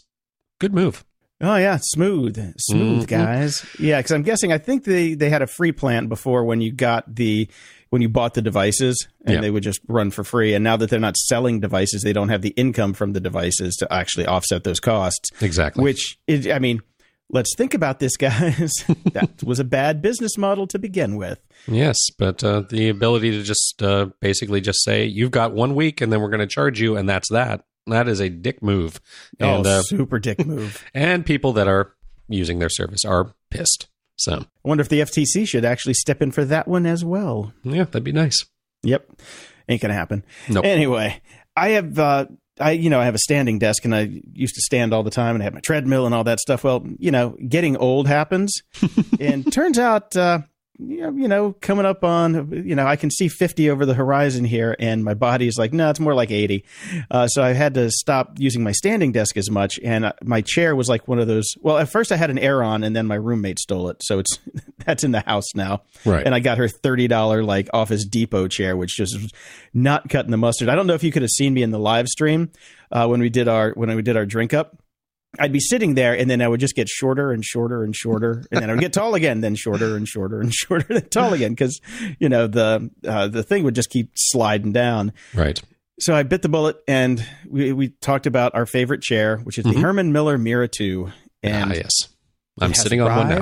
Good move. Oh yeah, smooth, smooth Mhm. guys. Yeah, because I'm guessing I think they they had a free plan before when you got the when you bought the devices and Yeah. they would just run for free. And now that they're not selling devices, they don't have the income from the devices to actually offset those costs. Exactly. Which is, I mean, let's think about this, *laughs* guys. that was a bad business model to begin with. Yes, but uh, the ability to just uh, basically just say you've got one week and then we're going to charge you, and that's that. That is a dick move, and oh, uh, super dick move. *laughs* and people that are using their service are pissed. So I wonder if the FTC should actually step in for that one as well. yeah, that'd be nice. Yep. Ain't gonna happen. Nope. Anyway, I have uh I you know, I have a standing desk and I used to stand all the time and I had my treadmill and all that stuff. Well, you know, getting old happens. *laughs* and turns out uh you know, you know, coming up on, you know, I can see 50 over the horizon here, and my body is like, no, it's more like 80. Uh, so I had to stop using my standing desk as much, and uh, my chair was like one of those. Well, at first I had an Aeron, and then my roommate stole it, so it's *laughs* that's in the house now. Right. And I got her thirty dollar like Office Depot chair, which just was not cutting the mustard. I don't know if you could have seen me in the live stream uh, when we did our when we did our drink up. I'd be sitting there, and then I would just get shorter and shorter and shorter, and then I would get tall again, then shorter and shorter and shorter, and tall again, because you know the uh, the thing would just keep sliding down. Right. So I bit the bullet, and we we talked about our favorite chair, which is the Herman Miller Mirra Two, and ah, yes. I'm sitting on one now.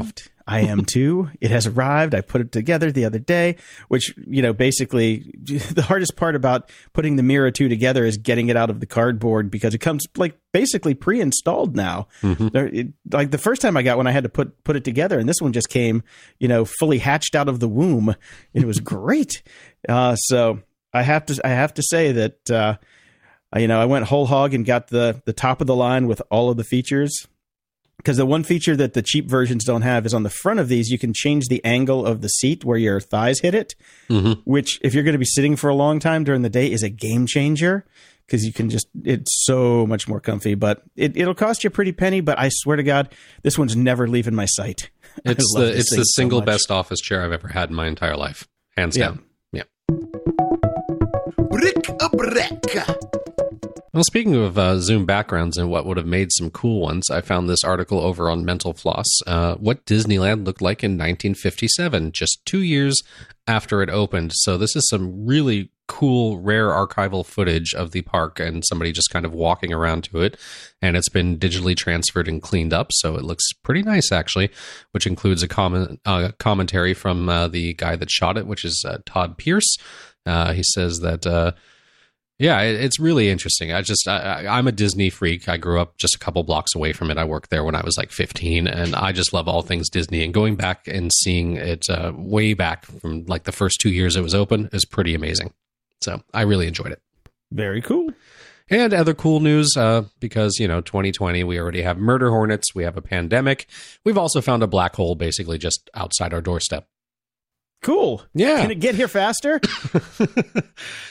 I am too. It has arrived. I put it together the other day, which, you know, basically *laughs* the hardest part about putting the Mirra 2 together is getting it out of the cardboard because it comes like basically pre-installed now. Mm-hmm. It- like the first time I got one, I had to put, put it together and this one just came, you know, fully hatched out of the womb. It was great. *laughs* Uh, so I have to, I have to say that, uh, you know, I went whole hog and got the, the top of the line with all of the features because the one feature that the cheap versions don't have is on the front of these you can change the angle of the seat where your thighs hit it Mhm. which if you're going to be sitting for a long time during the day is a game changer because you can just it's so much more comfy but it, it'll cost you a pretty penny but i swear to god this one's never leaving my sight *laughs* It's the it's the single much. best office chair I've ever had in my entire life, hands Yeah. down. Yeah. Rick a Breck. Well, speaking of uh, Zoom backgrounds and what would have made some cool ones, I found this article over on Mental Floss. Uh, what Disneyland looked like in 1957, just two years after it opened. So this is some really cool, rare archival footage of the park and somebody just kind of walking around to it. And it's been digitally transferred and cleaned up, so it looks pretty nice actually. Which includes a comment uh, commentary from uh, the guy that shot it, which is uh, Todd Pierce. Uh, he says that. Yeah, it's really interesting. I just, I, I- I'm a Disney freak. I grew up just a couple blocks away from it. I worked there when I was like 15, and I just love all things Disney. And going back and seeing it uh, way back from like the first two years it was open is pretty amazing. So I really enjoyed it. Very cool. And other cool news, uh, because, you know, 2020, we already have murder hornets, we have a pandemic. We've also found a black hole basically just outside our doorstep. Cool. Yeah. Can it get here faster? *laughs*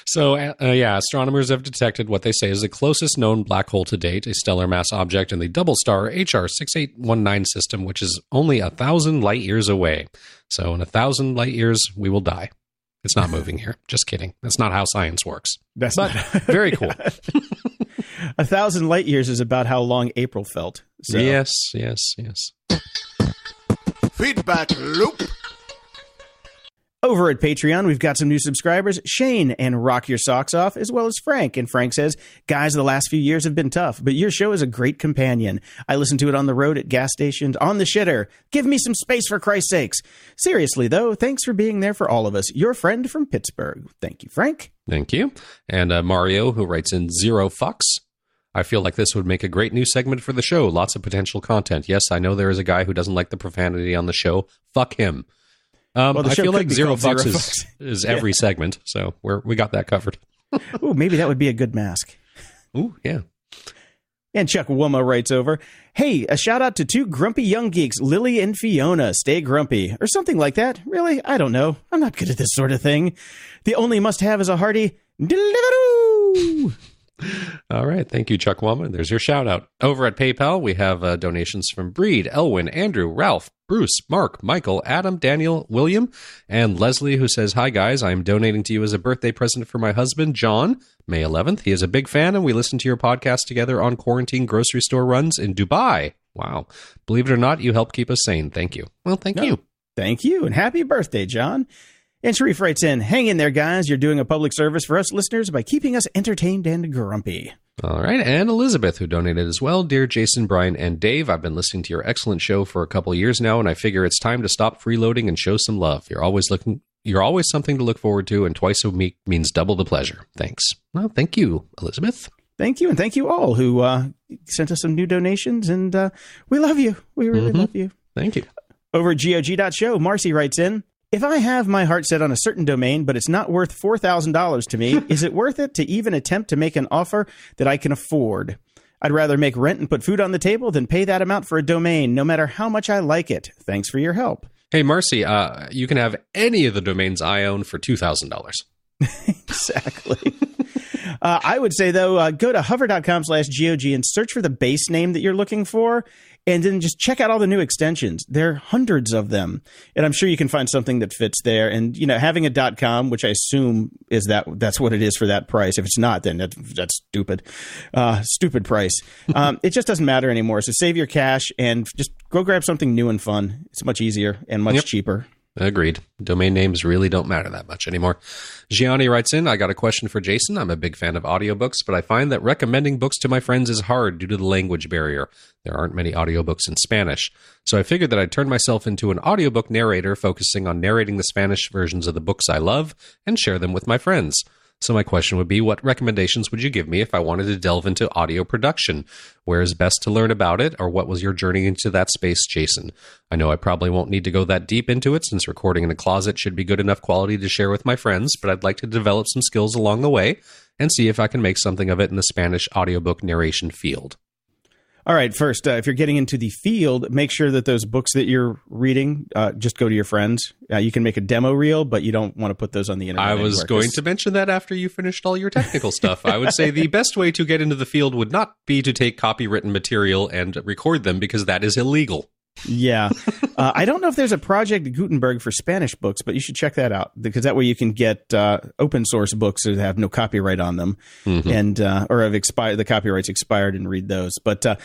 So, uh, uh, yeah, astronomers have detected what they say is the closest known black hole to date, a stellar mass object in the double star HR 6819 system, which is only a thousand light years away. So, in a thousand light years, we will die. It's not moving here. *laughs* Just kidding. That's not how science works. That's But *laughs* very cool. a thousand light years is about how long April felt. So. Yes, yes, yes. Feedback loop. Over at Patreon, we've got some new subscribers, Shane and Rock Your Socks Off, as well as Frank. And Frank says, Guys, the last few years have been tough, but your show is a great companion. I listen to it on the road, at gas stations, on the shitter. Give me some space for Christ's sakes. Seriously, though, thanks for being there for all of us. Your friend from Pittsburgh. Thank you, Frank. Thank you. And uh, Mario, who writes in Zero Fucks. I feel like this would make a great new segment for the show. Lots of potential content. Yes, I know there is a guy who doesn't like the profanity on the show. Fuck him. Um, Well, I feel like Zero bucks, Zero *laughs* is, Fucks. is every segment, so we're we got that covered. *laughs* Ooh, maybe that would be a good mask. Ooh, yeah. And Chuck Wumma writes over, Hey, a shout out to two grumpy young geeks, Lily and Fiona. Stay grumpy. Or something like that. Really? I don't know. I'm not good at this sort of thing. The only must have is a hearty Deliveroo! *laughs* All right. Thank you, Chuck Wama. There's your shout out. Over at PayPal, we have uh, donations from Breed, Elwin, Andrew, Ralph, Bruce, Mark, Michael, Adam, Daniel, William, and Leslie, who says, Hi, guys. I'm donating to you as a birthday present for my husband, John, May 11th. He is a big fan, and we listen to your podcast together on quarantine grocery store runs in Dubai. Wow. Believe it or not, you help keep us sane. Thank you. Well, thank No. you. Thank you, and happy birthday, John. And Sharif writes in, Hang in there, guys. You're doing a public service for us listeners by keeping us entertained and grumpy. All right, and Elizabeth, who donated as well. Dear Jason, Brian, and Dave, I've been listening to your excellent show for a couple years now, and I figure it's time to stop freeloading and show some love. You're always looking. You're always something to look forward to, and twice a week means double the pleasure. Thanks. Well, thank you, Elizabeth. Thank you, and thank you all who uh, sent us some new donations, and uh, we love you. We really Mhm. love you. Thank you. Over at GOG.show, Marcy writes in If I have my heart set on a certain domain, but it's not worth $4,000 to me, *laughs* is it worth it to even attempt to make an offer that I can afford? I'd rather make rent and put food on the table than pay that amount for a domain, no matter how much I like it. Thanks for your help. Hey, Marcy, uh, you can have any of the domains I own for two thousand dollars. *laughs* exactly. uh, I would say though, uh, go to hover.com slash GOG and search for the base name that you're looking for. And then just check out all the new extensions. There are hundreds of them. And I'm sure you can find something that fits there. And, you know, having a .com, which I assume is that, that's what it is for that price. If it's not, then that's, that's stupid. Uh, stupid price. *laughs* Um, it just doesn't matter anymore. So save your cash and just go grab something new and fun. It's much easier and much Yep. cheaper. Agreed. Domain names really don't matter that much anymore. Gianni writes in, I got a question for Jason. I'm a big fan of audiobooks, but I find that recommending books to my friends is hard due to the language barrier. There aren't many audiobooks in Spanish. So I figured that I'd turn myself into an audiobook narrator focusing on narrating the Spanish versions of the books I love and share them with my friends. So my question would be, what recommendations would you give me if I wanted to delve into audio production? Where is best to learn about it, or what was your journey into that space, Jason? I know I probably won't need to go that deep into it since recording in a closet should be good enough quality to share with my friends, but I'd like to develop some skills along the way and see if I can make something of it in the Spanish audiobook narration field. All right. First, uh, if you're getting into the field, make sure that those books that you're reading uh, just go to your friends. Uh, you can make a demo reel, but you don't want to put those on the internet. I was going 'cause- to mention that after you finished all your technical stuff. I would say the *laughs* best way to get into the field would not be to take copywritten material and record them because that is illegal. Yeah. *laughs* uh, I don't know if there's a Project Gutenberg for Spanish books, but you should check that out because that way you can get uh, open source books that have no copyright on them Mhm. and uh, or have expired. The copyright's expired and read those. But uh,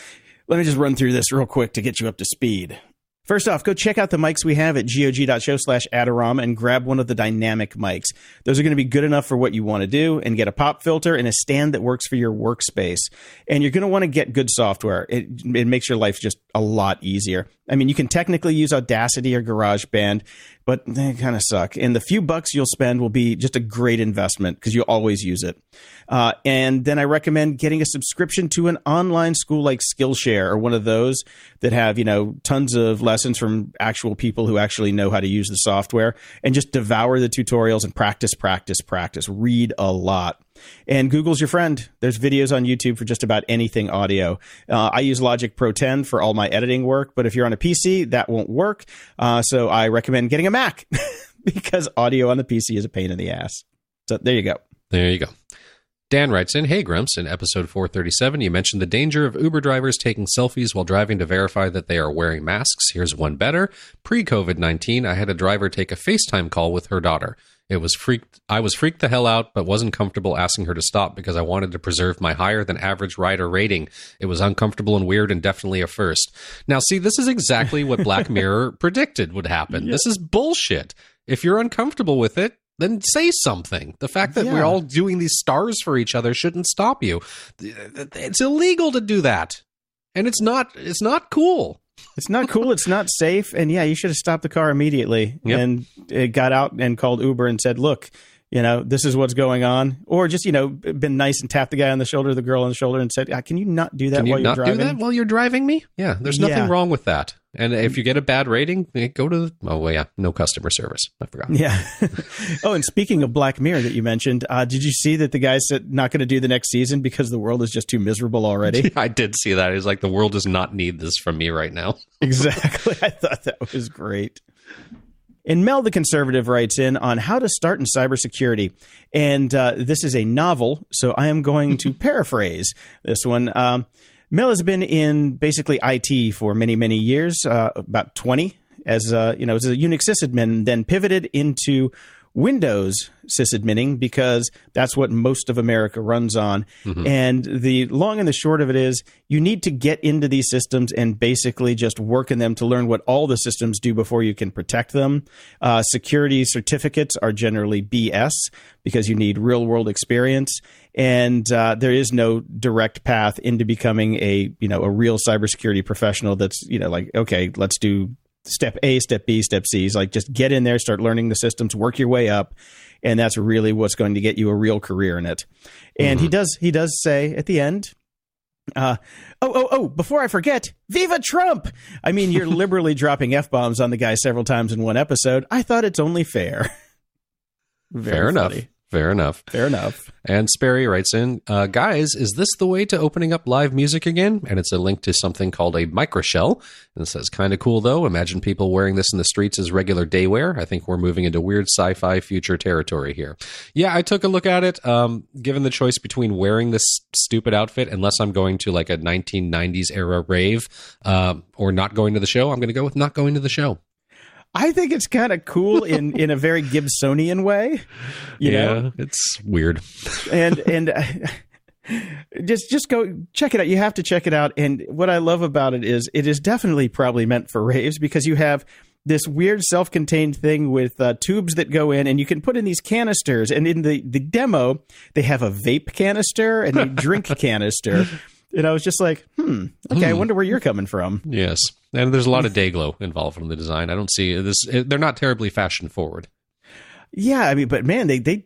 let me just run through this real quick to get you up to speed. First off, go check out the mics we have at gog.show slash Adorama and grab one of the dynamic mics. Those are going to be good enough for what you want to do and get a pop filter and a stand that works for your workspace. And you're going to want to get good software. It, it makes your life just a lot easier. I mean, you can technically use Audacity or GarageBand, but they kind of suck. And the few bucks you'll spend will be just a great investment because you always use it. Uh, and then I recommend getting a subscription to an online school like Skillshare or one of those that have, you know, tons of lessons from actual people who actually know how to use the software and just devour the tutorials and practice, practice, practice. Read a lot. And Google's your friend. There's videos on YouTube for just about anything audio. Uh, I use Logic Pro 10 for all my editing work, but if you're on a PC, that won't work. Uh, so I recommend getting a Mac *laughs* because audio on the PC is a pain in the ass. So there you go. There you go. Dan writes in, Hey Grumps, in episode 437, you mentioned the danger of Uber drivers taking selfies while driving to verify that they are wearing masks. Here's one better. Pre COVID 19, I had a driver take a FaceTime call with her daughter. It was freaked. I was freaked the hell out, but wasn't comfortable asking her to stop because I wanted to preserve my higher than average rider rating. It was uncomfortable and weird, and definitely a first. Now, see, this is exactly what Black *laughs* Mirror predicted would happen. This is bullshit. If you're uncomfortable with it, then say something. The fact that Yeah. we're all doing these stars for each other shouldn't stop you. It's illegal to do that, and it's not. It's not cool. It's not cool. It's not safe. And yeah, you should have stopped the car immediately Yep. and it got out and called Uber and said, look, you know, this is what's going on. Or just, you know, been nice and tapped the guy on the shoulder, the girl on the shoulder and said, ah, can you not do that Can you while you're not driving? do that while you're driving me? Yeah, there's nothing Yeah. wrong with that. And if you get a bad rating, eh, go to. Oh well, yeah, no customer service. I forgot. Yeah. *laughs* oh, and speaking of Black Mirror that you mentioned, uh, did you see that the guy said not going to do the next season because the world is just too miserable already? *laughs* I did see that. He's like, the world does not need this from me right now. *laughs* exactly. I thought that was great. And Mel the Conservative writes in on how to start in cybersecurity. And uh, this is a novel, so I am going to paraphrase this one. Um, Mel has been in basically IT for many, many years, uh, about 20, as, uh, you know, as a Unix sysadmin, then pivoted into Windows sysadmining because that's what most of America runs on. And the long and the short of it is you need to get into these systems and basically just work in them to learn what all the systems do before you can protect them. Uh, security certificates are generally BS because you need real world experience. And uh, there is no direct path into becoming a you know a real cybersecurity professional. That's you know like okay, let's do step A, step B, step C. Is like just get in there, start learning the systems, work your way up, and that's really what's going to get you a real career in it. And he does he does say at the end. Uh, oh, oh, oh, before I forget, Viva Trump! I mean, you're *laughs* liberally dropping F bombs on the guy several times in one episode. I thought it's only fair. Very Fair enough. Fair enough. Fair enough. And Sperry writes in, uh, guys, is this the way to opening up live music again? And it's a link to something called a Micrashell. And it says, kind of cool though. Imagine people wearing this in the streets as regular day wear. I think we're moving into weird sci-fi future territory here. Yeah, I took a look at it. Um, given the choice between wearing this stupid outfit, unless I'm going to like a 1990s era rave, uh, or not going to the show, I'm going to go with not going to the show. I think it's kind of cool in *laughs* in a very Gibsonian way. You know, it's weird. and *laughs* and uh, *laughs* just just go check it out. You have to check it out. And what I love about it is it is definitely probably meant for raves because you have this weird self-contained thing with uh, tubes that go in and you can put in these canisters and in the the demo they have a vape canister and a drink canister and i was just like hmm okay i hmm. wonder where you're coming from Yes, and there's a lot of day glow involved in the design. I don't see this. Eh, they're not terribly fashion forward. Yeah, I mean, but man, they they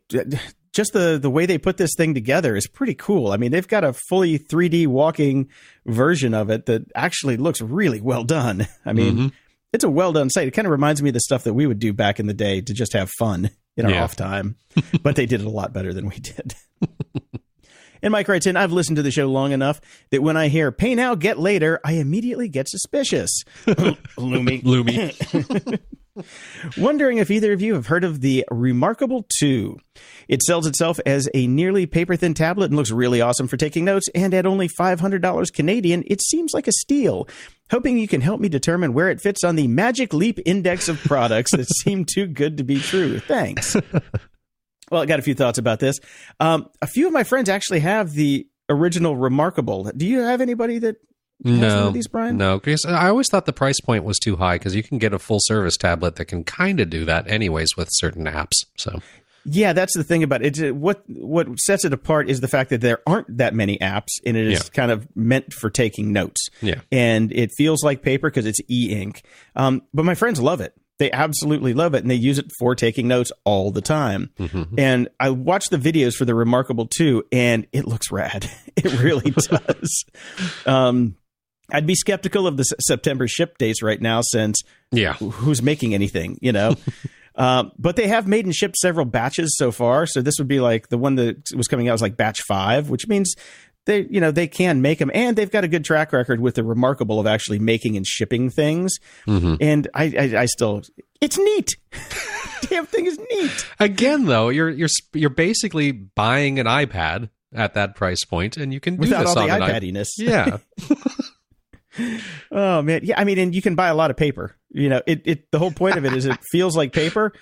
just the the way they put this thing together is pretty cool. I mean, they've got a fully 3D walking version of it that actually looks really well done. *laughs* I mean, mm-hmm. it's a well done site. It kind of reminds me of the stuff that we would do back in the day to just have fun in our Yeah. off time, *laughs* but they did it a lot better than we did. *laughs* And Mike writes in, I've listened to the show long enough that when I hear pay now, get later, I immediately get suspicious. *laughs* Loomy. Loomy. *laughs* Wondering if either of you have heard of the Remarkable 2. It sells itself as a nearly paper thin tablet and looks really awesome for taking notes, and at only $500 Canadian, it seems like a steal. Hoping you can help me determine where it fits on the Magic Leap Index of products that *laughs* seem too good to be true. Thanks. Well, I got a few thoughts about this. Um, a few of my friends actually have the original Remarkable. Do you have anybody that has one no, of these, Brian? no, because I always thought the price point was too high because you can get a full service tablet that can kind of do that anyways with certain apps. So Yeah, that's the thing about it. What what sets it apart is the fact that there aren't that many apps, and it is Yeah. kind of meant for taking notes. Yeah. and it feels like paper because it's e-ink. Um, but my friends love it. They absolutely love it, and they use it for taking notes all the time. And I watched the videos for the Remarkable 2, and it looks rad. *laughs* It really *laughs* does. Um, I'd be skeptical of the S- September ship dates right now, since Yeah. who's making anything, you know. *laughs* um, but they have made and shipped several batches so far. So this would be like the one that was coming out was like batch five, which means they, you know, they can make them, and they've got a good track record with the remarkable of actually making and shipping things. Mm-hmm. And I, I, I still, it's neat. *laughs* Damn thing is neat. Again, though, you're you're you're basically buying an iPad at that price point, and you can do Without this all the on an iPad. iPadiness. Yeah, *laughs* *laughs* Oh man, yeah. I mean, and you can buy a lot of paper. You know, it. it the whole point of it is it feels like paper.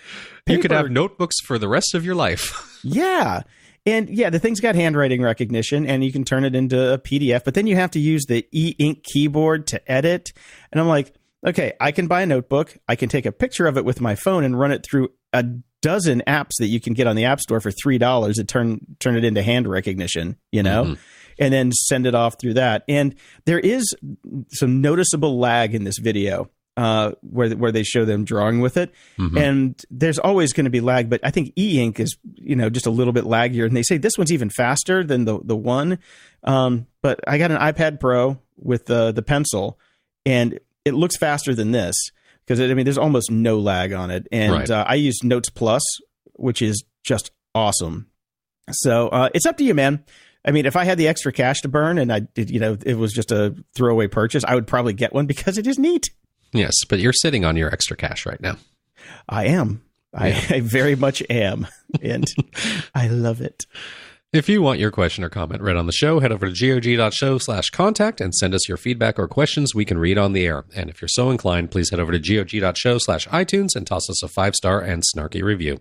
you could have notebooks for the rest of your life. Yeah. And yeah, the thing's got handwriting recognition and you can turn it into a PDF, but then you have to use the e ink keyboard to edit. And I'm like, okay, I can buy a notebook. I can take a picture of it with my phone and run it through a dozen apps that you can get on the App Store for $3 to turn, turn it into hand recognition, you know, mm-hmm. and then send it off through that. And there is some noticeable lag in this video. Uh, where where they show them drawing with it, and there's always going to be lag, but I think e ink is you know just a little bit laggier, and they say this one's even faster than the the one. Um, but I got an iPad Pro with the the pencil, and it looks faster than this because I mean there's almost no lag on it, and Right. uh, I use Notes Plus, which is just awesome. So uh, it's up to you, man. I mean, if I had the extra cash to burn and I did, you know, it was just a throwaway purchase, I would probably get one *laughs* because it is neat. Yes, but you're sitting on your extra cash right now. I am. I, I very much am. *laughs* And I love it. If you want your question or comment read on the show, head over to gog.show slash contact and send us your feedback or questions we can read on the air. And if you're so inclined, please head over to gog.show slash iTunes and toss us a five star and snarky review.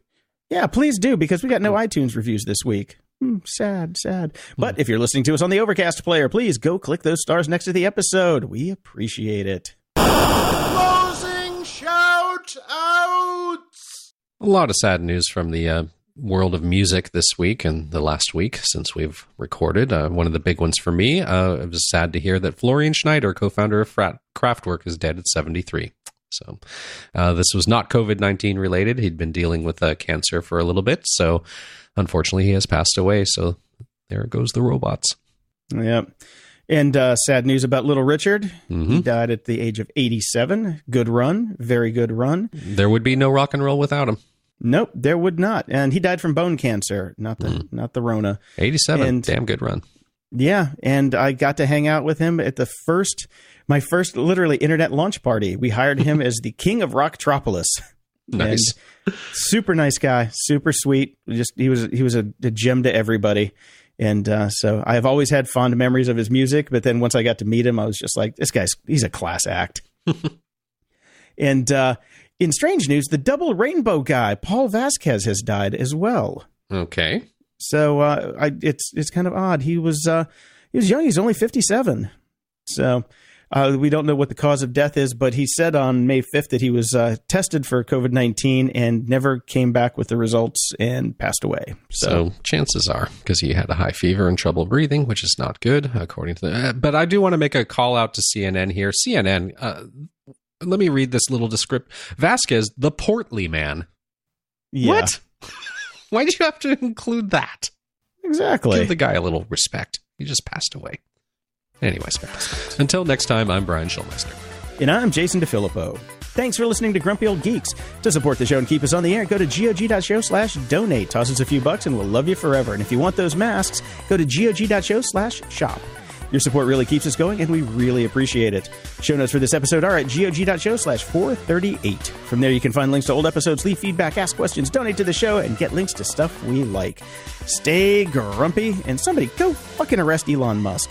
Yeah, please do because we got no iTunes reviews this week. Hmm, sad, sad. But if you're listening to us on the Overcast player, please go click those stars next to the episode. We appreciate it. Closing shout outs. A lot of sad news from the uh, world of music this week and the last week since we've recorded. Uh, one of the big ones for me, uh, it was sad to hear that Florian Schneider, co founder of Frat- Kraftwerk, is dead at 73. So uh, this was not COVID 19 related. He'd been dealing with uh, cancer for a little bit. So unfortunately, he has passed away. So there goes the robots. Yep. And uh, sad news about Little Richard. He Mhm. died at the age of 87. Good run. Very good run. There would be no rock and roll without him. Nope, there would not. And he died from bone cancer, not the not the Rona. 87. And- Damn good run. Yeah, and I got to hang out with him at the first, my first literally internet launch party. We hired him as the king of Rocktropolis. *laughs* Nice. And super nice guy, super sweet. Just he was he was a, a gem to everybody. And uh, so I have always had fond memories of his music. But then once I got to meet him, I was just like, this guy's he's a class act. *laughs* and uh, in strange news, the double rainbow guy, Paul Vasquez, has died as well. Okay. So uh, I, it's it's kind of odd. He was uh, he was young. He's only fifty seven. So uh, we don't know what the cause of death is, but he said on May fifth that he was uh, tested for COVID nineteen and never came back with the results and passed away. So, So chances are, because he had a high fever and trouble breathing, which is not good, according to the. Uh, but I do want to make a call out to CNN here. CNN, uh, let me read this little descript. Vasquez, the portly man. yeah, What? *laughs* Why did you have to include that? exactly. Give the guy a little respect. He just passed away. Anyways, until next time, I'm Brian Schulmeister. And I'm Jason DeFilippo. Thanks for listening to Grumpy Old Geeks. To support the show and keep us on the air, go to gog.show slash donate. Toss us a few bucks and we'll love you forever. And if you want those masks, go to gog.show slash shop. Your support really keeps us going and we really appreciate it. Show notes for this episode are at gog.show slash 438. From there, you can find links to old episodes, leave feedback, ask questions, donate to the show, and get links to stuff we like. Stay grumpy and somebody go fucking arrest Elon Musk.